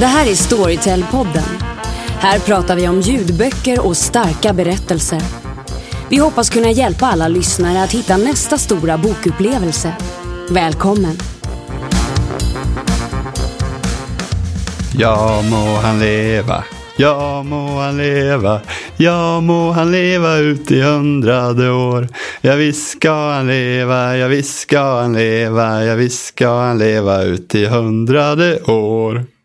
Det här är Storytel-podden. Här pratar vi om ljudböcker och starka berättelser. Vi hoppas kunna hjälpa alla lyssnare att hitta nästa stora bokupplevelse. Välkommen! Ja må han leva, ja må han leva, ja må han leva ut i hundrade år. Ja visst ska han leva, ja visst ska han leva, ja visst ska han leva ut i hundrade år.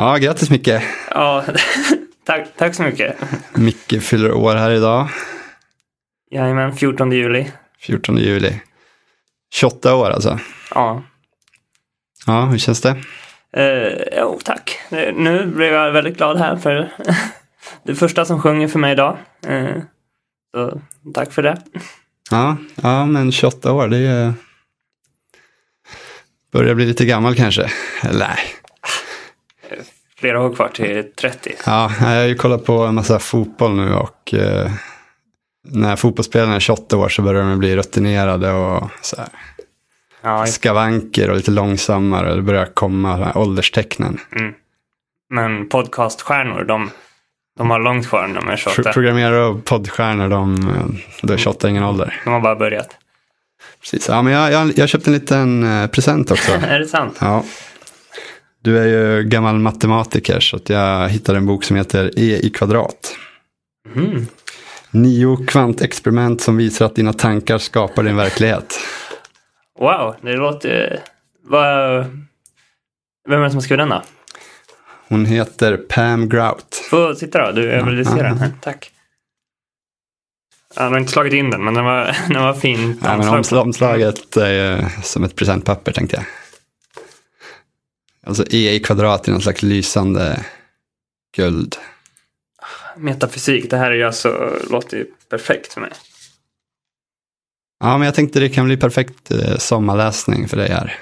Ja, grattis Micke. Ja, tack, tack så mycket. Micke fyller år här idag, Jajamän, 14 juli. 14 juli. 28 år alltså. Ja. Ja, hur känns det? Eh, jo, tack. Nu blev jag väldigt glad här för det första som sjunger för mig idag. Eh, så tack för det. Ja, ja men 28 år, det är... Börjar bli lite gammal kanske. Eller nej. Flera år kvar till 30. Ja, jag har ju kollat på en massa fotboll nu och eh, när fotbollsspelarna är 28 år så börjar de bli rutinerade och så här, Ja, skavanker och lite långsammare. Det börjar komma de ålderstecknen. men podcaststjärnor, de, de har långt kvar när de är Pro 28. programmerare och poddstjärnor, de, då är 28 ingen ålder. De har bara börjat. Precis. Ja, men jag, jag, jag köpte en liten eh, present också. är det sant? Ja. Du är ju gammal matematiker så jag hittade en bok som heter E i kvadrat. Mm. Nio kvantexperiment som visar att dina tankar skapar din verklighet. Wow, det låter... Vad... Vem är det som har skrivit den då? Hon heter Pam Grout. Få sitta då, du överliserar den här. Tack. Ja, de har inte slagit in den, men den var, den var fin. Ja, omslaget är som ett presentpapper tänkte jag. Alltså E i kvadrat är någon slags lysande guld. Metafysik, det här är ju alltså, låter ju perfekt för mig. Ja, men jag tänkte det kan bli perfekt eh, sommarläsning för dig här.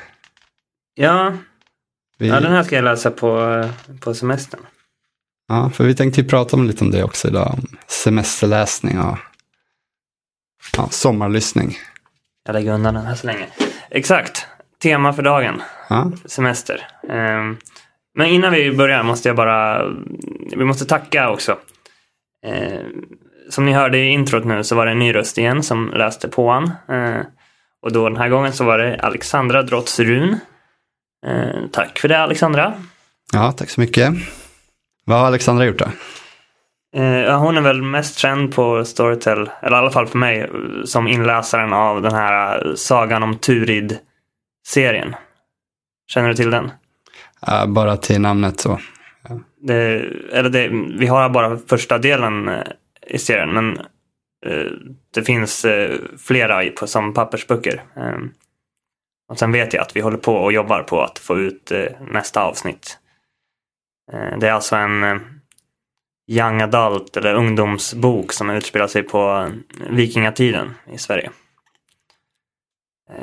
Ja, Vi, ja den här ska jag läsa på, på semestern. ja, för vi tänkte ju prata om lite om det också idag. Om semesterläsning och ja, sommarlyssning. Jag lägger undan den här så länge. Exakt, tema för dagen, Ja, semester. Ehm, men innan vi börjar måste jag bara, vi måste tacka också. Ehm, som ni hörde i introt nu så var det en ny röst igen som läste påan. Ehm, och då den här gången så var det Alexandra Drottsrun. Ehm, tack för det Alexandra. ja, tack så mycket. Vad har Alexandra gjort då? Hon är väl mest känd på Storytel, eller i alla fall för mig, som inläsaren av den här eh, Sagan om Turid-serien. Känner du till den? Ja, bara till namnet så. Det, eller det, vi har bara första delen eh, i serien, men eh, det finns eh, flera på, som pappersböcker. Eh, och sen vet jag att vi håller på och jobbar på att få ut nästa avsnitt. Det är alltså en young adult eller ungdomsbok som utspelar sig på vikingatiden i Sverige.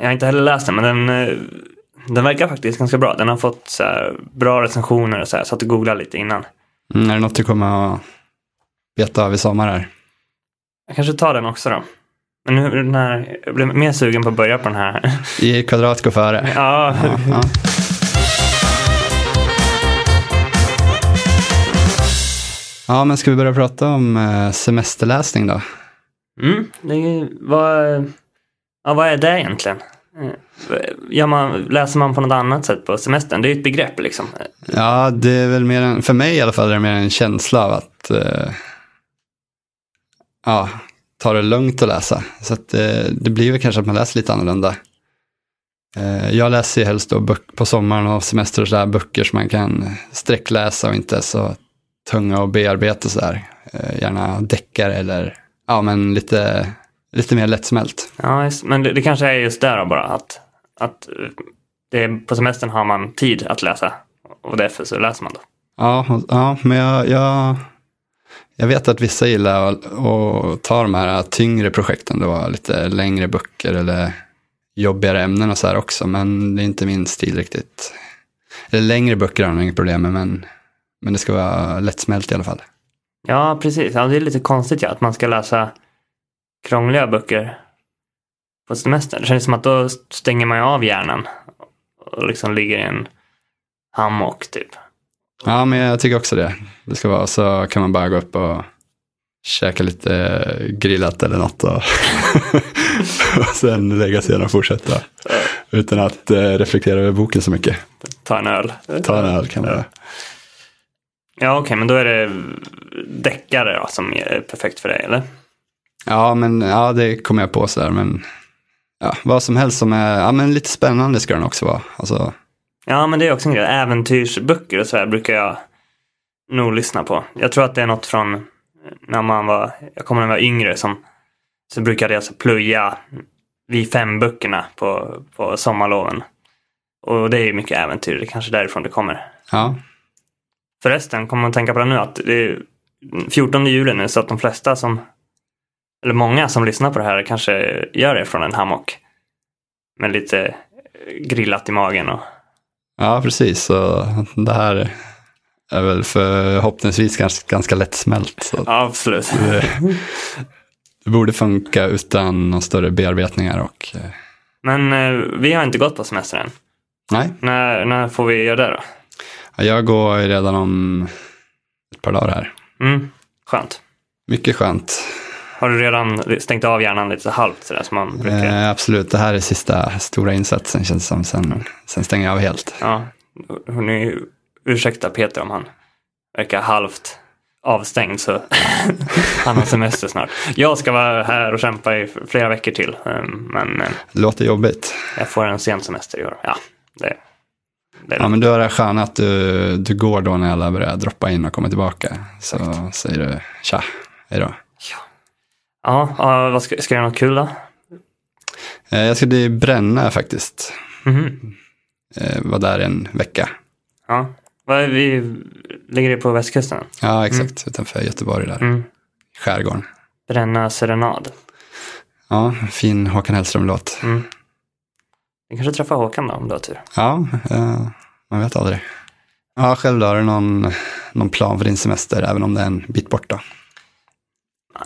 Jag har inte heller läst den, men den, eh, den verkar faktiskt ganska bra. Den har fått så här, bra recensioner och så här, så att du googlade lite innan. Mm, är det något du kommer att beta av i sommar här? Jag kanske tar den också då. Men nu den här, jag blev mer sugen på att börja på den här. I kvadrat går före. Ja, Ja, ja. ja, men ska vi börja prata om eh, semesterläsning då? mm, det vad, ja, vad är det egentligen? Eh, ja, man, läser man på något annat sätt på semestern? Det är ju ett begrepp liksom. Ja, det är väl mer en, för mig i alla fall är det mer en känsla av att eh, ja, ta det lugnt och läsa. Så att, eh, det blir väl kanske att man läser lite annorlunda. Eh, jag läser ju helst då böck, på sommaren och semester och sådär böcker som man kan sträckläsa och inte så tunga och bearbeta sådär. Eh, gärna deckare eller ja, men lite, lite mer lättsmält. Ja, men det, det kanske är just där bara att, att eh, det på semestern har man tid att läsa och därför så läser man då. Ja, ja men jag, jag, jag vet att vissa gillar att, att ta de här tyngre projekten, då, lite längre böcker eller jobbigare ämnen och så här också, men det är inte min stil riktigt. Eller längre böcker har jag inget problem med, men, men det ska vara lättsmält i alla fall. Ja, precis. Ja, det är lite konstigt ja, att man ska läsa krångliga böcker på semestern. Det känns som att då stänger man ju av hjärnan och liksom ligger i en hammock typ. Ja, men jag tycker också det. Det ska vara så kan man bara gå upp och käka lite grillat eller något och, och sen lägga sig och fortsätta. Utan att eh, reflektera över boken så mycket. Ta en öl. Ta en öl kan man göra. Ja, okej, men då är det deckare då, som är perfekt för dig, eller? Ja, men ja, det kommer jag på sådär. Men ja, vad som helst som är ja, men lite spännande ska den också vara. Alltså, Ja, men det är också en grej. Äventyrsböcker och sådär brukar jag nog lyssna på. Jag tror att det är något från när man var, jag kommer när jag var yngre som så brukade jag alltså plöja vid fem böckerna på, på sommarloven. Och det är ju mycket äventyr, det är kanske därifrån det kommer. ja, Förresten, kommer man tänka på det nu att det är 14 juli nu så att de flesta som, eller många som lyssnar på det här kanske gör det från en hammock. Med lite grillat i magen och ja, precis. Så det här är väl förhoppningsvis ganska, ganska lättsmält. Så absolut. det, det borde funka utan några större bearbetningar. Och, eh, Men eh, vi har inte gått på semester än. nej, När, när får vi göra det då? Ja, Jag går redan om ett par dagar här. Mm, skönt. Mycket skönt. Har du redan stängt av hjärnan lite så halvt sådär som man brukar? Eh, absolut, det här är sista stora insatsen känns det som. Sen, sen stänger jag av helt. Ja. Hörrni, ursäkta Peter om han verkar halvt avstängd så han har semester snart. Jag ska vara här och kämpa i flera veckor till. eh, Men eh, Det låter jobbigt. jag får en sen semester i år. Ja, det, det är Ja, men du har det sköna att du, du går då när alla börjar droppa in och kommer tillbaka. Så säger du tja, hej då. Ja, vad ska, ska jag göra något kul då? Eh, Jag ska bränna faktiskt. Eh, Var där en vecka. Ja. Vi ligger det på västkusten? Ja, exakt. Utanför Göteborg där. Mm. Skärgården. Bränna serenad. Ja, fin Håkan Hellström-låt. Mm. Vi kanske träffar Håkan då om du har tur. Ja, eh, man vet aldrig. Ja, själv då, har du någon, någon plan för din semester, även om det är en bit borta?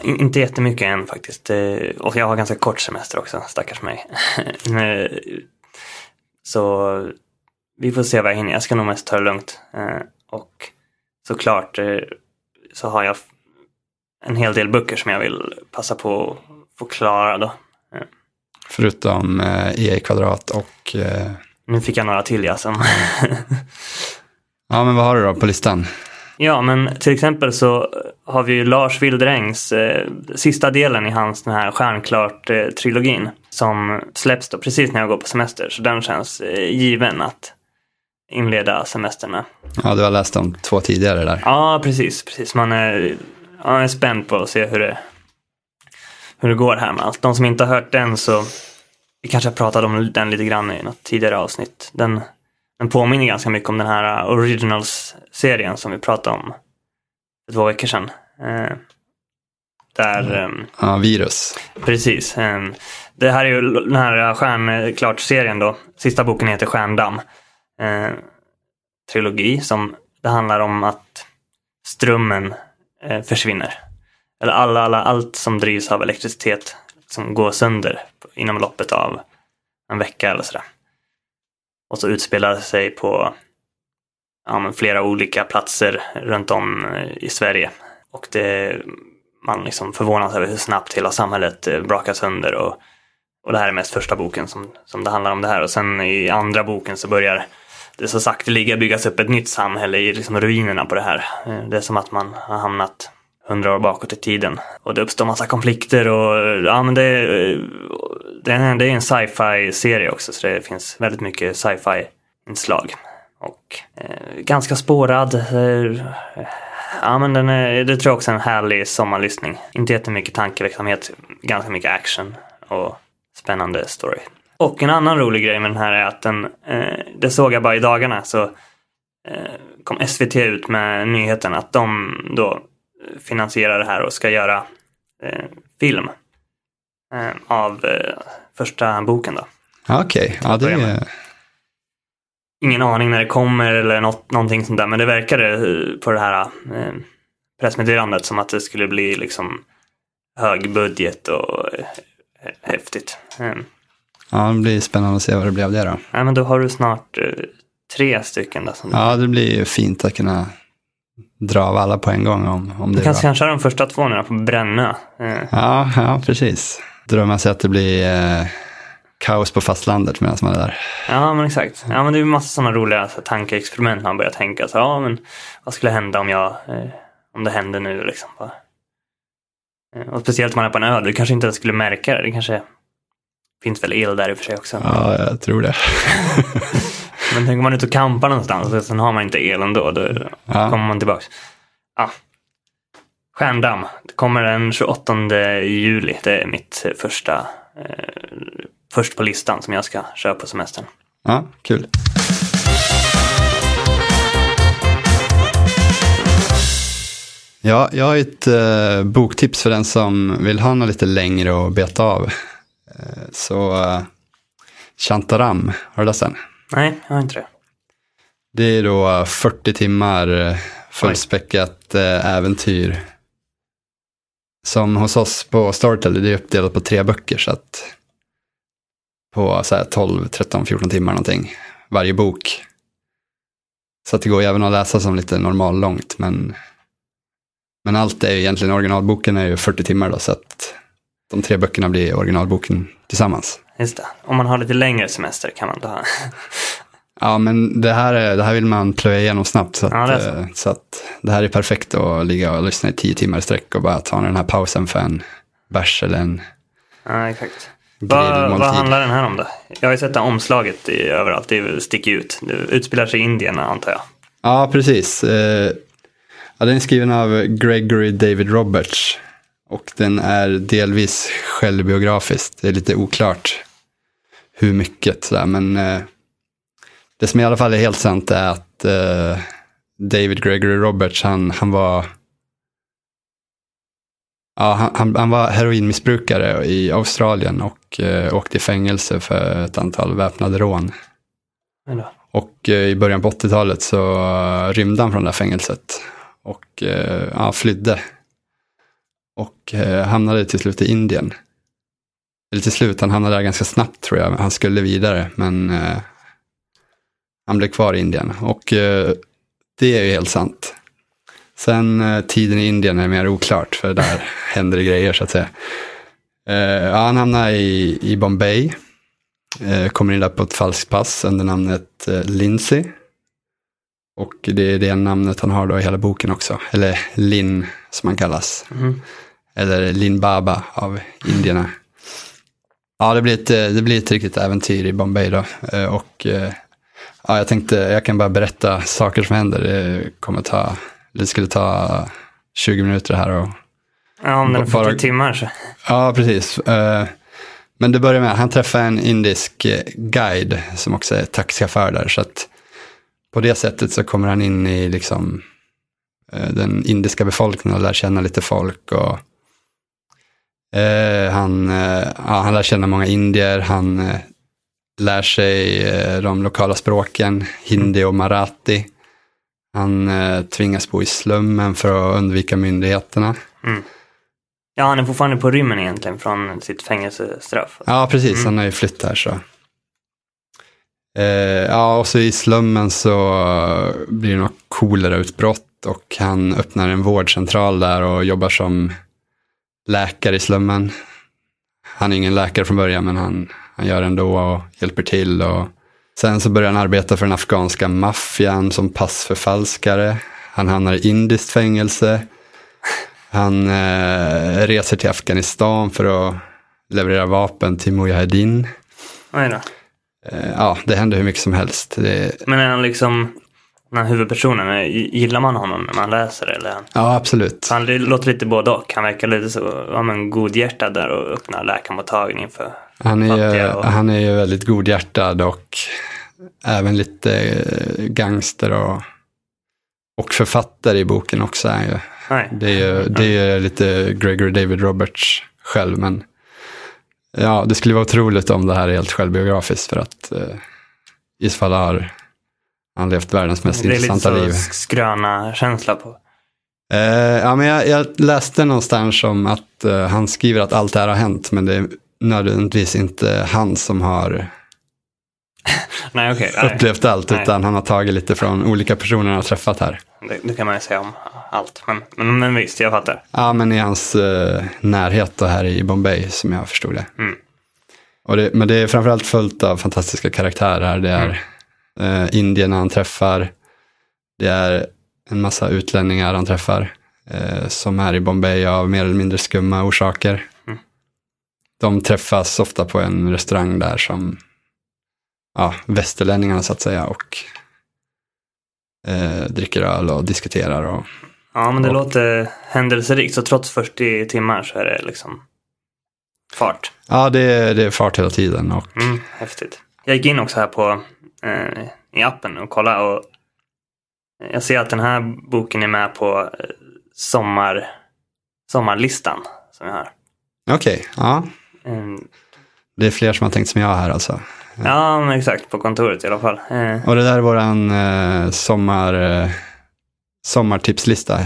In- Inte jättemycket än faktiskt. Eh, Och jag har ganska kort semester också, stackars mig. Men, så vi får se vad jag hinner. Jag ska nog mest ta det lugnt. Eh, Och såklart eh, så har jag en hel del böcker som jag vill passa på att få klara då. Förutom eh, EA kvadrat och... Eh, Nu fick jag några till ja, som ja, men vad har du då på listan? Ja, men till exempel så har vi Lars Wilderängs eh, sista delen i hans den här Stjärnklart-trilogin som släpps då precis när jag går på semester. Så den känns eh, given att inleda semestern med. Ja, du har läst de två tidigare där. Ja, precis. precis. Man är, man är spänd på att se hur det, hur det går här med allt. De som inte har hört den så vi kanske har pratat om den lite grann i något tidigare avsnitt. Den, den påminner ganska mycket om den här Originals-serien som vi pratade om för två veckor sedan. Eh, där, Ja, virus. precis. ehm, det här är ju den här Stjärnklart-serien då. Sista boken heter Stjärndamm. Eh, trilogi som det handlar om att strömmen eh, försvinner. Eller alla, alla, allt som drivs av elektricitet som går sönder inom loppet av en vecka eller sådär. Och så utspelar det sig på ja, men flera olika platser runt om eh, i Sverige. Och det, man liksom förvånas över hur snabbt hela samhället eh, brakar sönder. Och, och det här är mest första boken som, som det handlar om det här. Och sen i andra boken så börjar det så sakteliga byggas upp ett nytt samhälle i liksom ruinerna på det här. Eh, det är som att man har hamnat hundra år bakåt i tiden. Och det uppstår massa konflikter och ja men det, det, är, en- det är en sci-fi serie också så det finns väldigt mycket sci-fi inslag. Och eh, ganska spårad. Eh, ja men den är, det tror jag också är en härlig sommarlyssning. Inte jättemycket tankeverksamhet, ganska mycket action och spännande story. Och en annan rolig grej med den här är att den, eh, det såg jag bara i dagarna så eh, kom SVT ut med nyheten att de då finansierar det här och ska göra eh, film av första boken då. Ja, Okej, ja, det är... Ingen aning när det kommer eller något, någonting sånt där men det verkade på det här eh, pressmeddelandet som att det skulle bli liksom hög budget och eh, häftigt. Eh, Ja, det blir spännande att se vad det blev det då. Nej, men då har du snart eh, tre stycken. Då, som Ja, det blir ju fint att kunna dra av alla på en gång om, om det du är kan kanske ha de första två nu på Brännö. Eh, Ja, ja, precis. Drömmer sig att det blir eh, kaos på fastlandet medan man är där. Ja, men exakt. Ja, men det är massa sådana roliga så, tankeexperiment man börjar tänka. Så, ja, men vad skulle hända om jag, eh, om det händer nu liksom? Bara. Eh, och speciellt om man är på en ö, du kanske inte ens skulle märka det. Det kanske finns väl el där i och för sig också. Ja, jag tror det. Men tänk om man är ute och campar någonstans och sen har man inte el ändå. Då Ja. kommer man tillbaks. Ja. Stjärndamm. Det kommer den 28 juli. Det är mitt första, eh, först på listan som jag ska köra på semestern. Ja, kul. Ja, jag har ett eh, boktips för den som vill ha något lite längre att beta av. Eh, så eh, Shantaram, har du läst den? Nej, jag har inte det. Det är då eh, 40 timmar eh, fullspäckat eh, äventyr. Som hos oss på Storytel, det är uppdelat på tre böcker. Så att på så här 12, 13, 14 timmar någonting. Varje bok. Så att det går även att läsa som lite normal långt. Men, men allt är ju egentligen, originalboken är ju 40 timmar då. Så att de tre böckerna blir originalboken tillsammans. Just det. Om man har lite längre semester kan man ta. Ja, men det här, är, det här vill man plöja igenom snabbt. Så att, Ja, så. eh, så att det här är perfekt att ligga och lyssna i tio timmar i sträck och bara ta den här pausen för en bärs eller en Ja, exakt. Grilled Vad, handlar den här om då? Jag har ju sett det omslaget i, överallt. Det sticker ut. Det utspelar sig i Indien antar jag. Ja, precis. Eh, ja, den är skriven av Gregory David Roberts. Och den är delvis självbiografiskt. Det är lite oklart hur mycket. Sådär. Men eh, det som i alla fall är helt sant är att eh, David Gregory Roberts, han, han var Ja, han, han, var heroinmissbrukare i Australien och eh, åkte i fängelse för ett antal väpnade rån. Då. Och eh, i början på 80-talet så eh, rymde han från det här fängelset. Och eh, ja, flydde. Och eh, hamnade till slut i Indien. Eller till slut, han hamnade där ganska snabbt tror jag. Han skulle vidare, men eh, han blev kvar i Indien. Och eh, det är ju helt sant. Sen eh, tiden i Indien är mer oklart, för där händer det grejer så att säga. Ja, han hamnar i, i Bombay. Eh, kommer in där på ett falskt pass under namnet eh, Lindsay. Och det är det namnet han har då i hela boken också. Eller Lin som han kallas. Mhm. Eller Lin Baba av indierna. Ja, det blir, ett, det blir ett riktigt äventyr i Bombay då. Och ja, jag tänkte, jag kan bara berätta saker som händer. Det kommer ta, det skulle ta 20 minuter här och Ja, om den är 40 Bara- timmar så. Ja, precis. Eh, Men det börjar med att han träffar en indisk eh, guide som också är taxichaufför där. Så att på det sättet så kommer han in i liksom eh, den indiska befolkningen och lär känna lite folk. Och, eh, han, eh, ja, han lär känna många indier. Han eh, lär sig de lokala språken, hindi och marathi. Han eh, tvingas bo i slummen för att undvika myndigheterna. Ja, han är fortfarande på rymmen egentligen från sitt fängelsestraff. Ja, precis. Han har ju flytt här så. Eh, ja, och så i slummen så eh, blir det något coolare utbrott och han öppnar en vårdcentral där och jobbar som läkare i slummen. Han är ingen läkare från början men han, han gör ändå och hjälper till. Och sen så börjar han arbeta för den afghanska maffian som passförfalskare. Han hamnar i indiskt fängelse. Han eh, reser till Afghanistan för att leverera vapen till Mujahedin. Eh, ja, det händer hur mycket som helst. Det, Men är han liksom den här huvudpersonen, eh, gillar man honom när man läser det? Eller? ja, absolut. Han låter lite både och. Han verkar lite så, ja men godhjärtad där och öppnar läkarmottagning för Han är, ju, och- han är ju väldigt godhjärtad och även lite eh, gangster och, och författare i boken också. Är ju. Nej. Det är ju det är lite Gregory David Roberts själv, men ja, det skulle vara otroligt om det här är helt självbiografiskt för att eh, i så fall har han levt världens mest Det är lite intressanta så liv. skröna känsla på. Eh, ja, men jag, jag läste någonstans om att eh, han skriver att allt det här har hänt, men det är nödvändigtvis inte han som har Nej, okej. nej. upplevt allt, Nej. utan han har tagit lite från olika personer han har träffat här. Det, det kan man ju säga om allt. Men, men, men visst, jag fattar. Ja, men i hans eh, närhet då här i Bombay, som jag förstod det. Mm. Och det men det är framförallt fullt av fantastiska karaktärer. Det är eh, indierna han träffar. Det är en massa utlänningar han träffar. Eh, som är i Bombay av mer eller mindre skumma orsaker. De träffas ofta på en restaurang där som ja, västerlänningarna så att säga. Och eh, dricker öl och diskuterar. Och, Ja, men det Och- låter händelserikt. Så trots 40 timmar så är det liksom fart. ja, det, är- det är fart hela tiden. Och, Mm, häftigt. Jag gick in också här på eh, i appen och kollade och jag ser att den här boken är med på eh, sommar, sommarlistan som jag har. Okej, ja. Mm, Det är fler som har tänkt som jag här alltså. ja, men exakt. På kontoret i alla fall. Eh, Och det där är våran eh, sommar, eh, sommartipslista,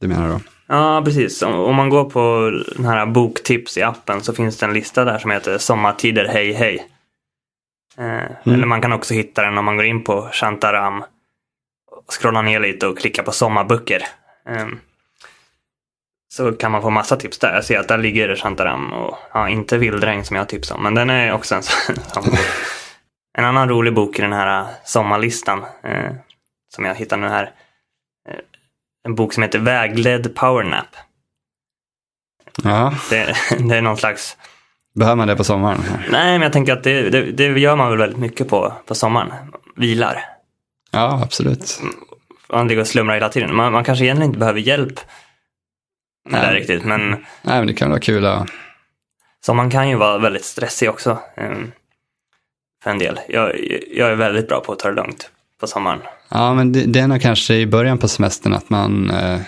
du menar då? Ja, precis. Om, man går på den här boktips i appen så finns det en lista där som heter Sommartider hej hej. Eh, Eller man kan också hitta den om man går in på Shantaram, scrollar ner lite och klickar på sommarböcker. Eh, så kan man få massa tips där. Jag ser att där ligger Shantaram och ja, inte Vildräng som jag tipsade om, men den är också en sån. En annan rolig bok i den här sommarlistan eh, som jag hittar nu här en bok som heter Vägledd powernap. Ja, Det, det är någon slags... behöver man det på sommaren? Nej, men jag tänker att det, det, det gör man väl väldigt mycket på, på sommaren. Vilar. Ja, absolut. Man ligger och slumrar hela tiden. Man, man kanske egentligen inte behöver hjälp Nej. riktigt, men Nej, men det kan vara kul att... sommaren kan ju vara väldigt stressig också. Um, för en del. Jag, jag är väldigt bra på att ta det lugnt på sommaren. Ja, men det, det är nog kanske i början på semestern att man eh,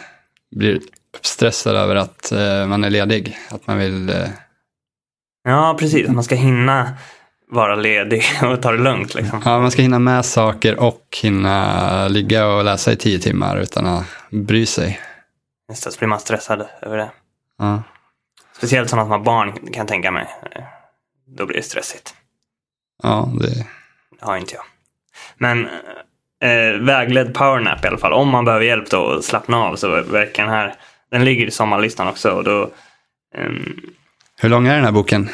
blir uppstressad över att eh, man är ledig. Att man vill... Eh, Ja, precis. Man ska hinna vara ledig och ta det lugnt. Liksom. ja, man ska hinna med saker och hinna ligga och läsa i tio timmar utan att bry sig. Så blir man stressad över det. Ja, Speciellt sådana som har barn kan jag tänka mig. Eh, Då blir det stressigt. ja det... Det har inte jag. Men eh, vägledd powernap i alla fall. Om man behöver hjälp då att slappna av så verkar den här. Den ligger i sommarlistan också. Och då, ehm, Hur lång är den här boken?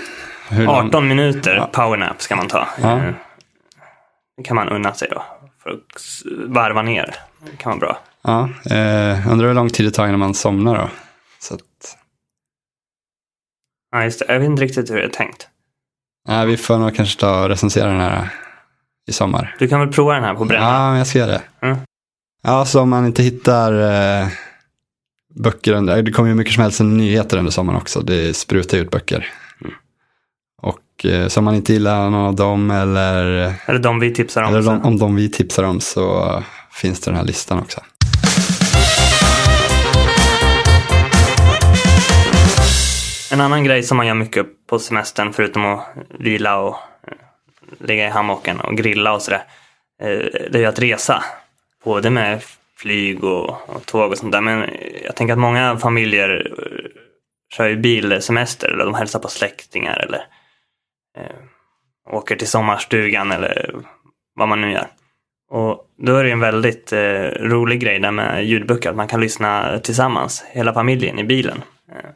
Hur lång- 18 minuter Ja. powernap ska man ta. Ja. Eh, Det kan man unna sig då. För att varva ner. Det kan vara bra. Ja, eh, undrar hur lång tid det tar innan man somnar då. Så att, Ja, just det. Jag vet inte riktigt hur det är tänkt. ja, vi får nog kanske ta och recensera den här i sommar. Du kan väl prova den här på Bränna? Ja, jag ska göra det. Mm. Ja, så om man inte hittar eh, böcker under, det kommer ju mycket som helst nyheter under sommaren också. Det sprutar ut böcker. Och eh, så om man inte gillar någon av dem eller, Eller de vi tipsar om. eller de, om de vi tipsar om så finns det den här listan också. En annan grej som man gör mycket på semestern förutom att vila och eh, ligga i hammocken och grilla och sådär. eh, Det är ju att resa. Både med flyg och, och tåg och sånt där. Men jag tänker att många familjer eh, kör ju bilsemester eller de hälsar på släktingar eller eh, åker till sommarstugan eller vad man nu gör. Och då är det en väldigt eh, rolig grej där med ljudböcker, att man kan lyssna tillsammans, hela familjen i bilen. Eh,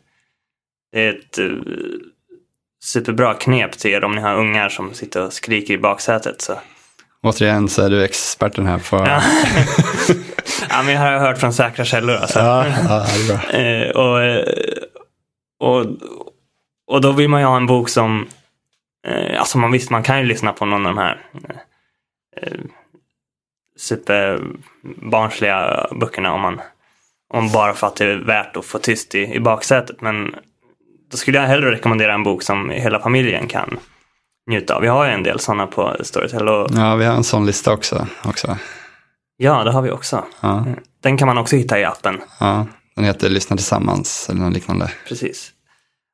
det är ett eh, superbra knep till er om ni har ungar som sitter och skriker i baksätet. Så. Återigen så är du experten här på... Ja. ja, men jag har hört från säkra källor. Alltså. ja, ja, det är bra. Eh, och, eh, och, och då vill man ju ha en bok som, eh, alltså man visst man kan ju lyssna på någon av de här eh, superbarnsliga böckerna om man, om bara för att det är värt att få tyst i, i baksätet. Men då skulle jag hellre rekommendera en bok som hela familjen kan njuta av. Vi har ju en del sådana på Storytel och Ja, vi har en sån lista också. också. ja, det har vi också. Ja, Den kan man också hitta i appen. ja. Den heter Lyssna tillsammans eller något liknande. Precis.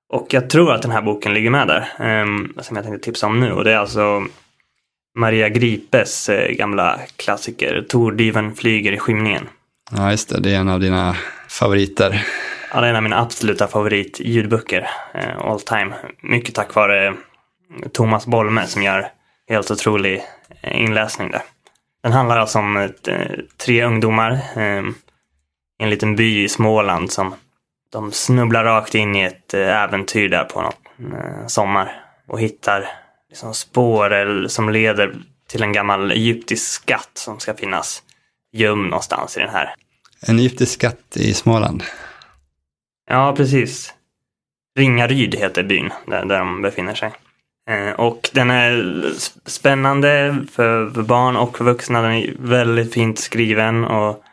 Och jag tror att den här boken ligger med där. ehm, som jag tänkte tipsa om nu. Och det är alltså Maria Gripes eh, gamla klassiker. Tordiven flyger i skymningen. Ja, just det. Det är en av dina favoriter. Ja, det är en av mina absoluta favoritljudböcker. Eh, all time. Mycket tack vare Thomas Bolme som gör helt otrolig eh, inläsning där. Den handlar alltså om eh, tre ungdomar eh, i en liten by i Småland som de snubblar rakt in i ett eh, äventyr där på något eh, sommar och hittar liksom spår eller, som leder till en gammal egyptisk skatt som ska finnas gömd någonstans i den här. En egyptisk skatt i Småland. Ja, precis. Ringaryd heter byn där, där de befinner sig. Eh, och den är spännande för, barn och vuxna. Den är väldigt fint skriven och,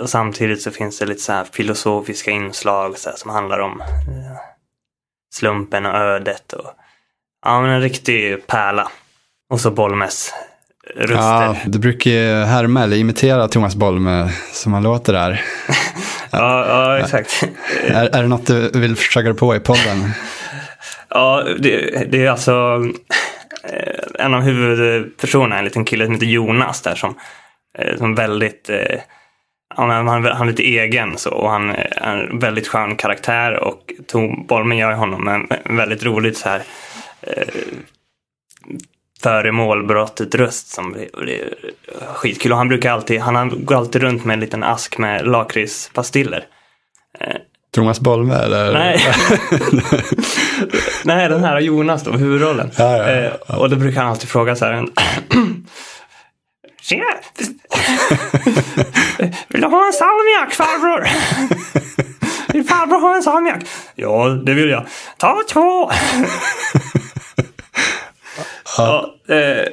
och samtidigt så finns det lite så filosofiska inslag så som handlar om eh, slumpen och ödet. Och, ja, men en riktig pärla. Och så Bolmes röster. Ja, du brukar ju härma eller imitera Thomas Bolme som han låter där. ja, ja, exakt. är, är det något du vill försöka på i podden? Ja, det, det är alltså eh, en av huvudpersonerna, en liten kille som heter Jonas där som, eh, som väldigt eh, han, han, han är lite egen så och han är en väldigt skön karaktär och Tom Bolmen gör honom en väldigt roligt så här eh, föremålbrottet röst som blir, blir skitkul. Och han brukar alltid, han går alltid runt med en liten ask med lakritspastiller. Eh, Thomas Bolme eller? Nej. Nej, den här Jonas då, huvudrollen. Ja, ja, ja. Eh, och då brukar han alltid fråga så här. Tjena! Vill du ha en salmiak farbror? Vill farbror ha en salmiak? Ja, det vill jag. Ta två! ja, eh,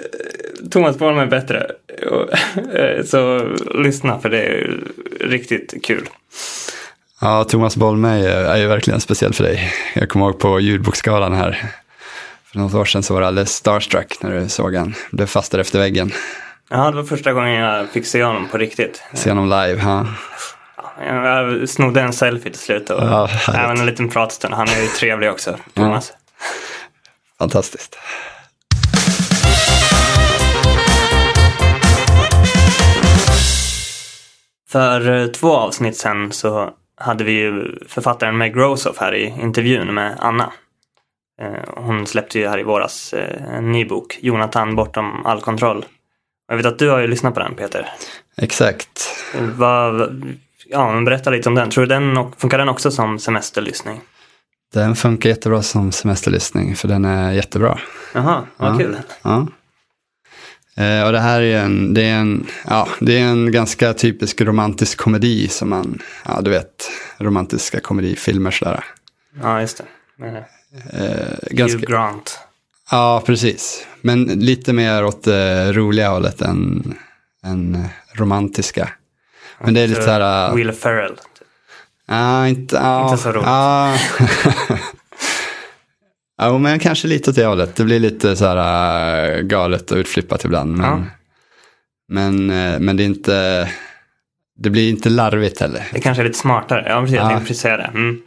Thomas Bolme är bättre. Eh, så lyssna för det är riktigt kul. Ja, Thomas Bolme är ju verkligen speciell för dig. Jag kommer ihåg på ljudboksgalan här. För något år sedan så var det alldeles starstruck när du såg han. Blev fastare efter väggen. Ja, det var första gången jag fick se honom på riktigt. Se honom live, ja. Jag snodde en selfie till slut och Ja, även en liten pratstund. Han är ju trevlig också, Thomas. Fantastiskt. För eh, två avsnitt sen så hade vi ju författaren Meg Rosoff här i intervjun med Anna. Eh, Hon släppte ju här i våras eh, en ny bok, Jonathan bortom all kontroll. Jag vet att du har ju lyssnat på den Peter. Exakt. Vad, ja, men berätta lite om den. Tror du den funkar den också som semesterlyssning? Den funkar jättebra som semesterlyssning för den är jättebra. Jaha, vad Ja. kul. Ja. Eh, och det här är en, det är en, ja, det är en ganska typisk romantisk komedi som man, ja du vet, romantiska komedifilmer sådär. Ja, just det. Eh, Eh, ganska, Hugh Grant. Ja, precis. Men lite mer åt det roliga hållet än, än eh, romantiska. Men det är lite så här... äh, Will Ferrell. Ja, inte, ja, Inte så roligt. Ja. ja, men kanske lite åt det hållet. Det blir lite så här galet och utflippat ibland. Men, men, men det är inte, det blir inte larvigt heller. Det kanske är lite smartare. Ja, precis. Jag Ja. tänkte precis säga det. Mm.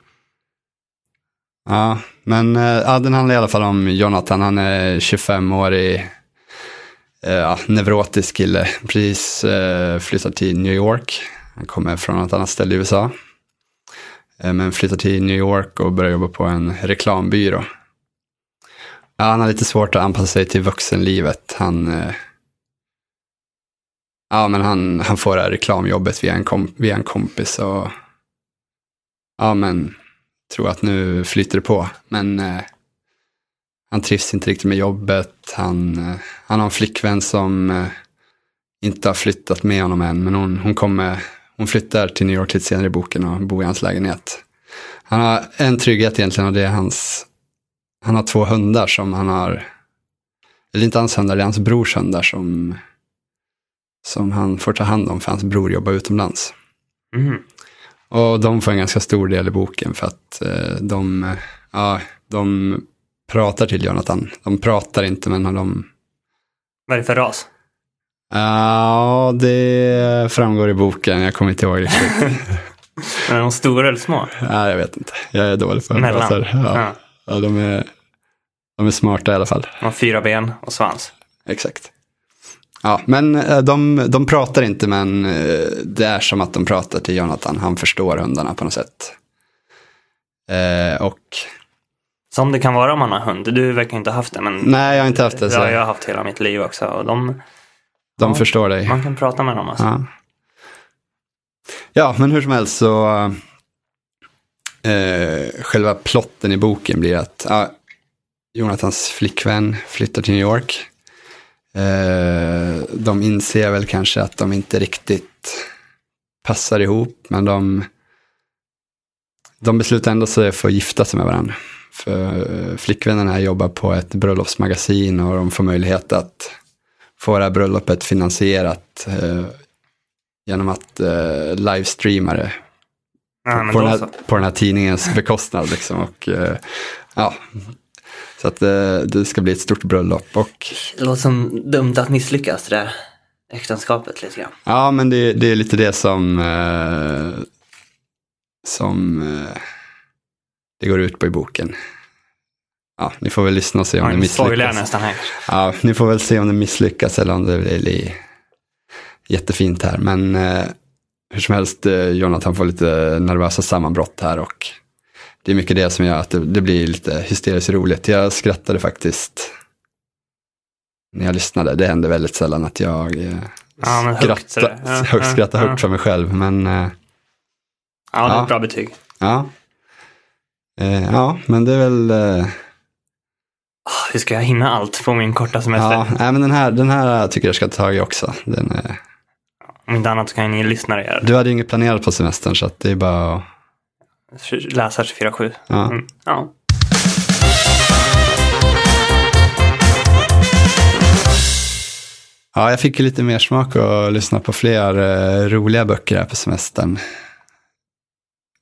Ja, men eh, ja, den handlar i alla fall om Jonathan. Han är 25-årig, eh, ja, neurotisk kille. Precis eh, flyttat till New York. Han kommer från ett annat ställe i USA. Eh, Men flyttar till New York och börjar jobba på en reklambyrå. Ja, han har lite svårt att anpassa sig till vuxenlivet. Han, eh, ja, men han, han får det här reklamjobbet via en, kom, via en kompis. Och, ja, men tror att nu flyter det på. Men eh, han trivs inte riktigt med jobbet. Han, eh, han har en flickvän som eh, inte har flyttat med honom än. Men hon, hon, kommer, hon flyttar till New York lite senare i boken och bor i hans lägenhet. Han har en trygghet egentligen och det är hans, han har två hundar som han har, eller inte hans hundar, det är hans brors hundar som, som han får ta hand om för hans bror jobbar utomlands. Mm. Och de får en ganska stor del i boken för att eh, de, ja, de pratar till Jonathan. De pratar inte men de, Vad är det för ras? ja det framgår i boken, jag kommer inte ihåg riktigt. Är de stora eller små? Nej, jag vet inte. Jag är dålig på Mellan. raser. Ja. Ja. Ja, de, är, de är smarta i alla fall. De har fyra ben och svans. Exakt. Ja, men eh, de, de pratar inte, men eh, det är som att de pratar till Jonathan. Han förstår hundarna på något sätt. Eh, och Som det kan vara om man har hund. Du verkar inte ha haft det, men Nej, jag har inte haft det. Så ja, jag har haft hela mitt liv också. Och de, de ja. förstår dig. man kan prata med dem alltså. Ja. ja, men hur som helst så eh, själva plotten i boken blir att ja, Jonathans flickvän flyttar till New York. Eh, de inser väl kanske att de inte riktigt passar ihop, men de, de beslutar ändå sig för att gifta sig med varandra. För eh, flickvännen här jobbar på ett bröllopsmagasin och de får möjlighet att få det här bröllopet finansierat eh, genom att eh, livestreama det Ja, på, den här, på den här tidningens bekostnad. Liksom, och, eh, ja. Så att eh, det ska bli ett stort bröllop. Och, Det låter som dumt att misslyckas det där äktenskapet lite grann. ja, men det, det är lite det som, eh, som eh, det går ut på i boken. Ja, ni får väl lyssna och se om Ja, det misslyckas. nästan här. Ja, ni får väl se om det misslyckas eller om det blir jättefint här. Men eh, hur som helst, eh, Jonathan får lite nervösa sammanbrott här och det är mycket det som gör att det, det blir lite hysteriskt roligt. Jag skrattade faktiskt när jag lyssnade. Det händer väldigt sällan att jag eh, Ja, skrattar, Ja, högt, ja, skrattar högt för mig själv. Men eh, Ja, det är Ja. ett bra betyg. ja. Eh, ja, men det är väl... Hur ska jag hinna allt på min korta semester? ja, nej, men den här, den här tycker jag ska ta tag i också. Den, Om inte annat så kan ni lyssnare göra det. du hade ju inget planerat på semestern så att det är bara att Läsa 24-7. Ja. Mm. Ja. Ja, jag fick ju lite mer smak att lyssna på fler eh, roliga böcker här på semestern.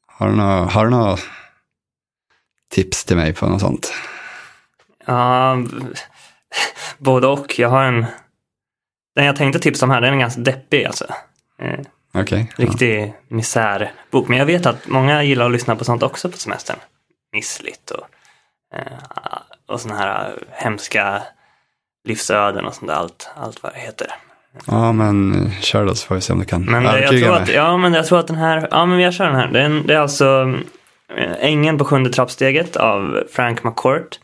Har du några har du tips till mig på något sånt? Ja, både och. Jag har en... Den jag tänkte tipsa om här, den är ganska deppig alltså. Eh, Ja. riktig misärbok. Men jag vet att många gillar att lyssna på sånt också på semestern. Missligt och, eh, och såna här hemska livsöden och sånt där. Allt, allt vad det heter. Ja, men kör då så får vi se om du kan Men det, jag, övertyga tror mig. att, ja, men jag tror att den här, ja men jag kör den här. Det är, en- det är alltså eh, Ängeln på sjunde trappsteget av Frank McCourt.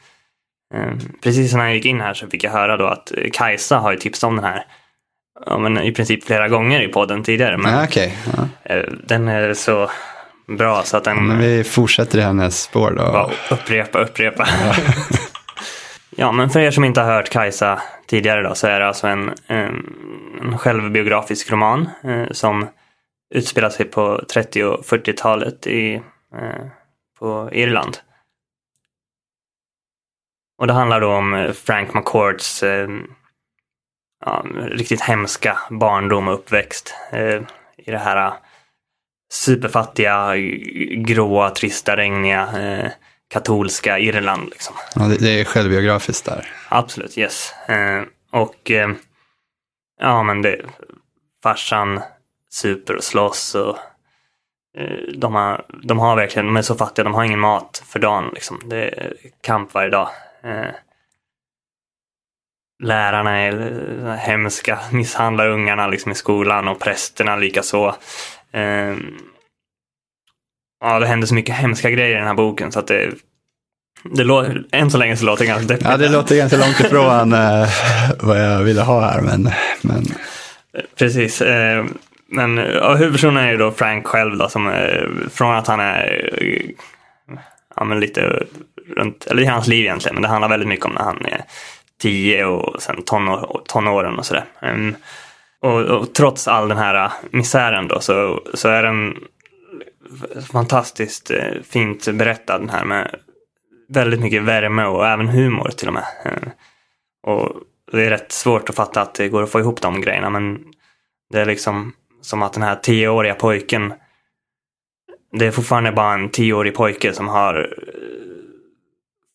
Eh, Precis när jag gick in här så fick jag höra då att Kajsa har ju tipsat om den här. Ja, men i princip flera gånger i podden tidigare. Men Ja, Okej, ja. eh, den är så bra så att den men vi fortsätter i hennes spår då. bara upprepa, upprepa. ja, men för er som inte har hört Kajsa tidigare då så är det alltså en, en, en självbiografisk roman eh, som utspelar sig på 30 och 40-talet i, eh, på Irland. Och det handlar då om Frank McCourts eh, ja, riktigt hemska barndom och uppväxt eh, i det här eh, superfattiga, gråa, trista, regniga eh, katolska Irland. Liksom. Ja, det, det är självbiografiskt där. Absolut, yes. Eh, och eh, ja, men det, farsan super och slåss och eh, de, har, de har verkligen, de är så fattiga, de har ingen mat för dagen. Liksom. Det är kamp varje dag. Lärarna är hemska, misshandlar ungarna liksom, i skolan och prästerna likaså. Eh, ja, det händer så mycket hemska grejer i den här boken så att det, det än så länge så låter det ganska deppigt. Ja, det låter ganska långt ifrån eh, vad jag ville ha här, men, men Precis. Eh, men ja, huvudpersonen är ju då Frank själv då, som eh, från att han är ja, men lite runt, eller är hans liv egentligen, men det handlar väldigt mycket om när han är tio och sen tonår, tonåren och sådär. Ehm, och, och trots all den här äh, misären då så, så är den fantastiskt äh, fint berättad den här med väldigt mycket värme och även humor till och med. Ehm, och det är rätt svårt att fatta att det går att få ihop de grejerna men det är liksom som att den här tioåriga pojken det är fortfarande bara en tioårig pojke som har äh,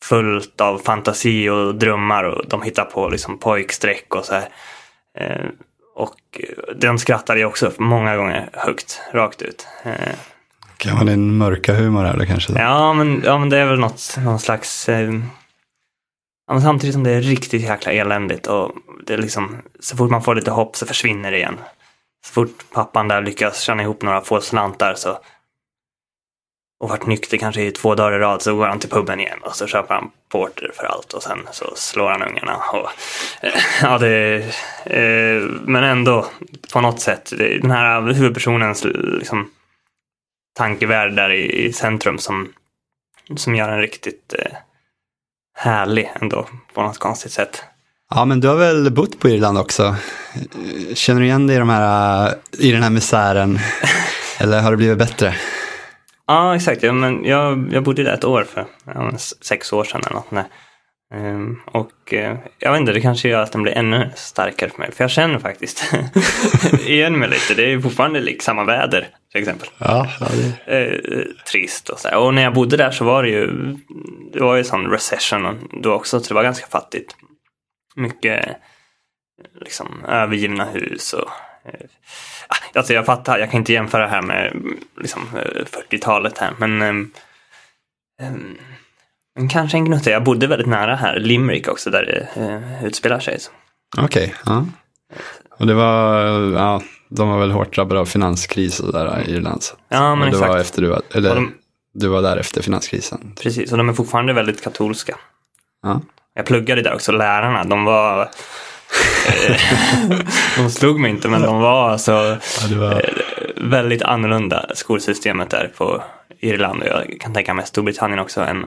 fullt av fantasi och drömmar och de hittar på liksom pojkstreck och så här. Eh, Och den skrattade jag också många gånger högt, rakt ut. Eh, kan man en mörka humor då kanske? Ja, men, ja, men det är väl något, någon slags... Eh, ja, samtidigt som det är riktigt jäkla eländigt och det är liksom, så fort man får lite hopp så försvinner det igen. Så fort pappan där lyckas tjäna ihop några få slantar så och varit nykter kanske i två dagar i rad så går han till puben igen och så köper han porter för allt och sen så slår han ungarna. Och, eh, ja, det, eh, men ändå på något sätt, den här huvudpersonens liksom, tankevärld där i, i centrum som, som gör en riktigt eh, härlig ändå på något konstigt sätt. Ja, men du har väl bott på Irland också? Känner du igen dig i, de här, i den här misären? Eller har det blivit bättre? Ja, exakt. Ja, men jag, jag bodde där ett år för ja, sex år sedan eller något. Där. Um, och uh, jag vet inte, det kanske gör att den blir ännu starkare för mig. För jag känner faktiskt igen mig lite. Det är fortfarande liksom samma väder till exempel. Ja, ja det... uh, trist och så. Och när jag bodde där så var det ju, det var ju sån recession då också, så det var ganska fattigt. Mycket liksom övergivna hus och uh, Alltså jag fattar, jag kan inte jämföra här med liksom, 40-talet här, men um, um, kanske en gnutta. Jag bodde väldigt nära här, Limerick också, där det uh, utspelar sig. Okej, okay, ja. Och det var, ja, de var väl hårt drabbade av finanskris och där i Irland. Ja, men och det exakt. Var efter du, var, eller, de, du var där efter finanskrisen. Precis, och de är fortfarande väldigt katolska. Ja. Jag pluggade där också, lärarna, de var de slog mig inte men de var alltså ja, var... Eh, väldigt annorlunda skolsystemet där på Irland och jag kan tänka mig Storbritannien också än,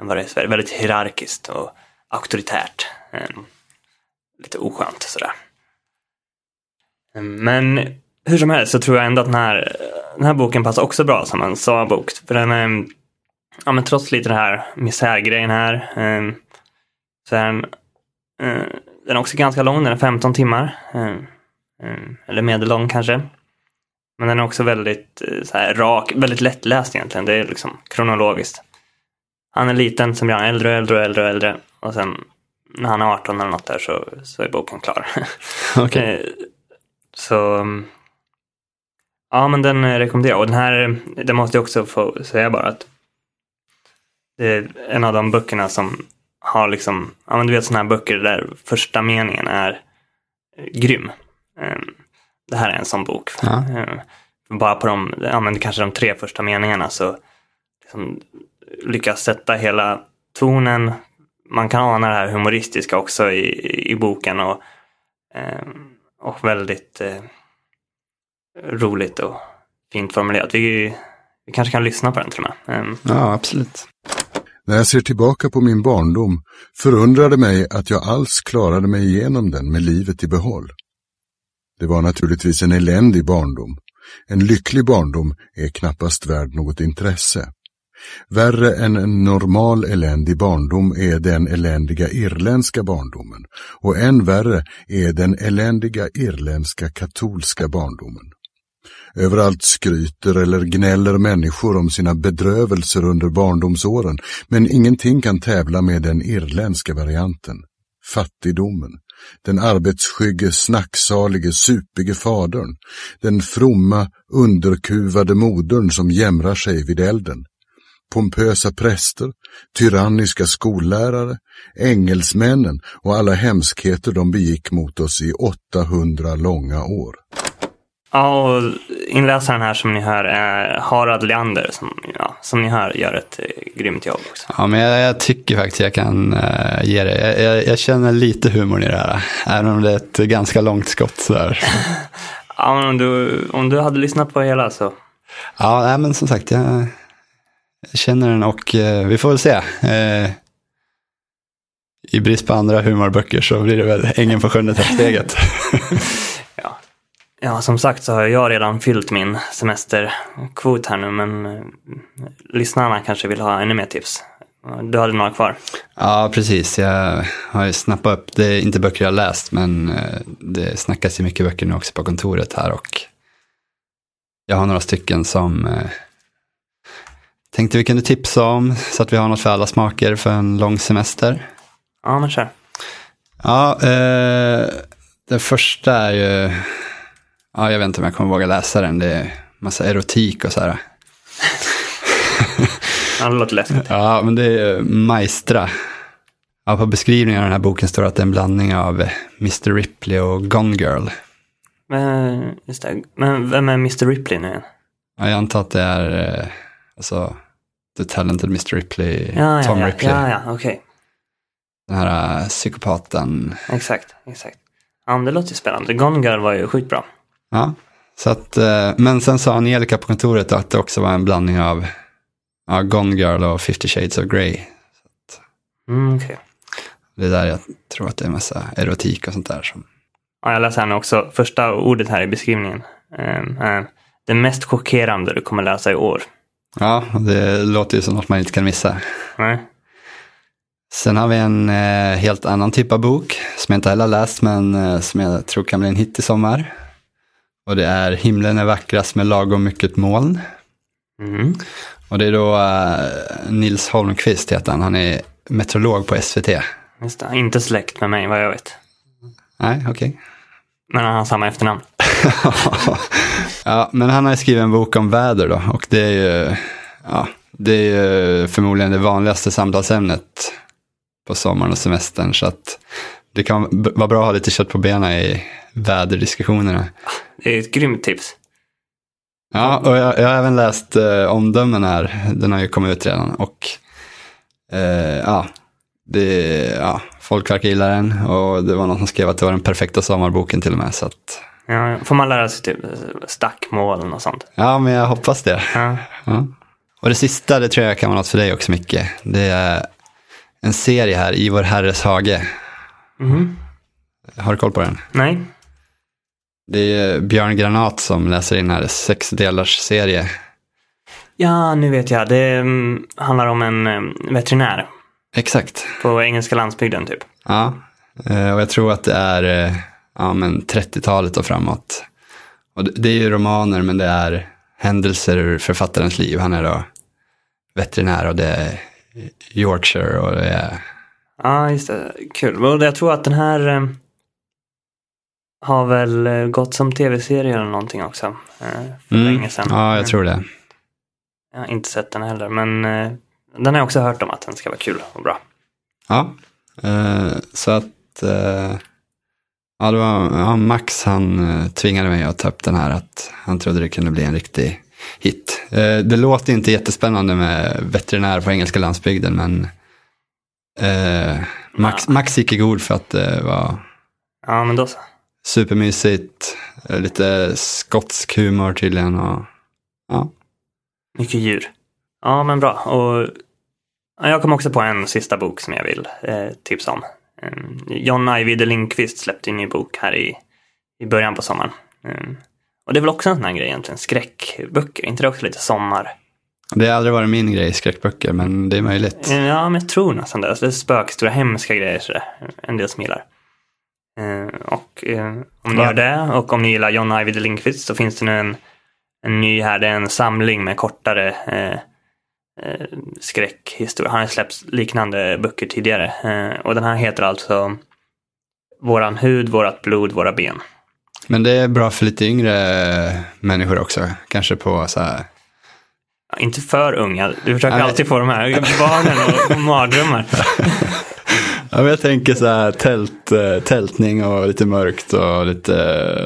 än vad det är i Sverige. Väldigt hierarkiskt och auktoritärt. Lite oskönt sådär. Men hur som helst så tror jag ändå att den här, den här boken passar också bra som en sagobok. För den är, ja men trots lite den här misärgrejen här, så är den den är också ganska lång, den är 15 timmar. Mm. Mm. Eller medellång kanske. Men den är också väldigt eh, så här, rak, väldigt lättläst egentligen. Det är liksom kronologiskt. Han är liten, sen blir han äldre och äldre och äldre och äldre. Och sen när han är 18 eller något där så, så är boken klar. okay. Eh, så ja, men den rekommenderar jag. Och den här, det måste jag också få säga bara att det är en av de böckerna som har liksom, ja men du vet sådana här böcker där första meningen är grym. Ehm, det här är en sån bok. Ja. Ehm, bara på de, ja men kanske de tre första meningarna så liksom lyckas sätta hela tonen. Man kan ana det här humoristiska också i, i boken och, ehm, och väldigt eh, roligt och fint formulerat. Vi, vi kanske kan lyssna på den till och med. Ja, absolut. När jag ser tillbaka på min barndom förundrar det mig att jag alls klarade mig igenom den med livet i behåll. Det var naturligtvis en eländig barndom. En lycklig barndom är knappast värd något intresse. Värre än en normal eländig barndom är den eländiga irländska barndomen och än värre är den eländiga irländska katolska barndomen. Överallt skryter eller gnäller människor om sina bedrövelser under barndomsåren, men ingenting kan tävla med den irländska varianten. Fattigdomen, den arbetsskygge, snacksalige, supige fadern, den fromma, underkuvade modern som jämrar sig vid elden, pompösa präster, tyranniska skollärare, engelsmännen och alla hemskheter de begick mot oss i 800 långa år. Ja, och inläsaren här som ni hör är Harald Leander som, ja, som ni hör gör ett eh, grymt jobb också. Ja, men jag, jag tycker faktiskt jag kan uh, ge det. Jag, jag, jag, känner lite humor i det här, även om det är ett ganska långt skott. Sådär. ja, men om du, om du hade lyssnat på hela så. Ja, nej, men som sagt, jag, känner den och uh, vi får väl se. Uh, I brist på andra humorböcker så blir det väl Ängen på sjunde trappsteget. Ja, som sagt så har jag redan fyllt min semesterkvot här nu, men eh, lyssnarna kanske vill ha ännu mer tips. Du hade några kvar? Ja, precis. Jag har ju snappat upp, det är inte böcker jag har läst, men eh, det snackas ju mycket böcker nu också på kontoret här och jag har några stycken som eh, tänkte vi kunde tipsa om så att vi har något för alla smaker för en lång semester. Ja, men kör. Ja, eh, den första är ju Ja, jag vet inte om jag kommer våga läsa den. Det är massa erotik och så här. det låter läskigt. Ja, men det är Maestra. Ja, på beskrivningen av den här boken står att det är en blandning av Mr. Ripley och Gone Girl. Men, just det. Men vem är Mr. Ripley nu igen? Ja, jag antar att det är Alltså, The Talented Mr. Ripley, Ja, Tom ja, ja, Ripley. ja, ja okej. Den här psykopaten. Exakt, exakt. Ja, men det låter ju spännande. Gone Girl var ju sjukt bra. Ja, så att, eh, men sen sa Angelica på kontoret att det också var en blandning av ja, Gone Girl och 50 Shades of Grey. Mm, okej. Det är där jag tror att det är massa erotik och sånt där. Som, Ja, jag läser här nu också. Första ordet här i beskrivningen. Är det mest chockerande du kommer läsa i år. ja, det låter ju som något man inte kan missa. Nej? Sen har vi en eh, helt annan typ av bok som jag inte heller har läst men eh, som jag tror kan bli en hit i sommar. Och det är Himlen är vackrast med lagom mycket moln. Mm. Och det är då eh, Nils Holmqvist heter han, han är meteorolog på SVT. Just det. Inte släkt med mig vad jag vet. Nej, okej. Men han har samma efternamn. ja, men han har skrivit en bok om väder då och det är ju, ja, det är ju förmodligen det vanligaste samtalsämnet på sommaren och semestern. Så att det kan vara bra att ha lite kött på benen i väderdiskussionerna. Det är ett grymt tips. Ja, och jag, jag har även läst eh, omdömen här. Den har ju kommit ut redan. Och eh, ja, det, ja, folk verkar gilla den. Och det var någon som skrev att det var den perfekta sommarboken till och med. Så att, Ja, får man lära sig typ stackmålen och sånt? ja, men jag hoppas det. Ja. Ja. Och det sista, det tror jag kan vara något för dig också Micke. Det är en serie här, I vår herres hage. Mhm. Har du koll på den? Nej? Det är Björn Granat som läser in här, sex delars serie. Ja, nu vet jag. Det mm, handlar om en mm, veterinär Exakt. på engelska landsbygden typ. Ja, eh, och jag tror att det är eh, ja, men 30-talet och framåt. Och det, det är ju romaner, men det är händelser ur författarens liv. Han är då veterinär och det är Yorkshire och det är... Ja, just det. Kul. Och jag tror att den här eh, har väl eh, gått som tv-serie eller någonting också. Eh, för länge sedan. Mm. Ja, jag tror det. Jag har inte sett den heller, men eh, den har jag också hört om att den ska vara kul och bra. Ja, eh, så att eh, ja, det var ja, Max han tvingade mig att ta upp den här, att han trodde det kunde bli en riktig hit. Det låter inte jättespännande med veterinär på engelska landsbygden, men eh, Max, Max gick i god för att det var Ja, men då så. supermysigt, eh, lite skotsk humor tydligen och ja. Mycket djur. Ja, men bra. Och ja, jag kom också på en sista bok som jag vill eh, tipsa om. Eh, John Ajvide Lindqvist släppte en ny bok här i, i början på sommaren. Eh, och det är väl också en sån här grej egentligen, skräckböcker. inte det också lite sommar? Det har aldrig varit min grej, skräckböcker, men det är möjligt. Ja, men jag tror nästan det. Alltså, det är spökstora, hemska grejer sådär. En del som gillar. Eh, och eh, om ni gör det och om ni gillar John Ajvide Lindqvist så finns det nu en, en ny här. Det är en samling med kortare eh, eh, skräckhistorier. Han har släppt liknande böcker tidigare. Eh, och den här heter alltså Våran hud, vårat blod, våra ben. Men det är bra för lite yngre människor också, kanske på så här inte för unga. Du försöker Nej. alltid få de här barnen och, mardrömmar. Ja, jag tänker så här tält, eh, tältning och lite mörkt och lite,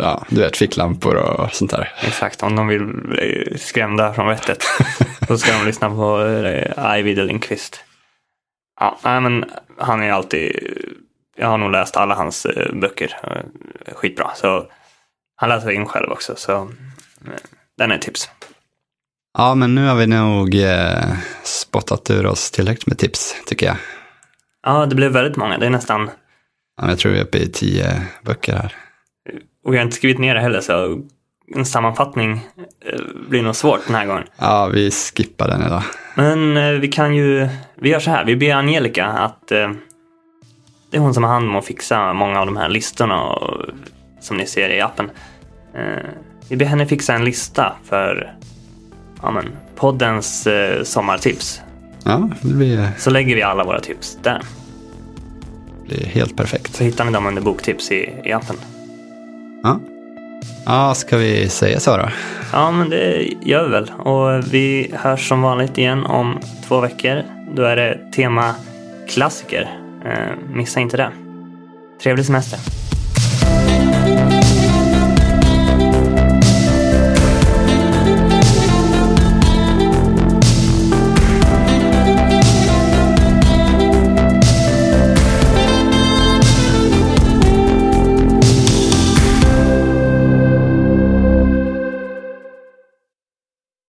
ja, du vet, ficklampor och sånt där. Exakt, om de vill bli skrämda från vettet. Då ska de lyssna på eh, Ajvide Lindqvist. Ja, men han är alltid... Jag har nog läst alla hans eh, böcker. eh, Skitbra. Så han läser in själv också. Så eh, den är ett tips. Ja, men nu har vi nog eh, spottat ur oss tillräckligt med tips, tycker jag. Ja, det blev väldigt många. Det är nästan... Ja, jag tror vi är uppe i tio böcker här. Och jag har inte skrivit ner det heller, så en sammanfattning eh, blir nog svårt den här gången. Ja, vi skippar den idag. Men eh, vi kan ju, vi gör så här, vi ber Angelica att eh, det är hon som har hand om att fixa många av de här listorna och, som ni ser i appen. Vi ber henne fixa en lista för ja, men, poddens eh, sommartips. Ja, det blir, Så lägger vi alla våra tips där. blir helt perfekt. Så hittar ni dem under boktips i, i appen. Ja. ja, ska vi säga så då? Ja, men det gör vi väl. Och vi hörs som vanligt igen om två veckor. Då är det tema klassiker. Eh, missa inte det. Trevlig semester.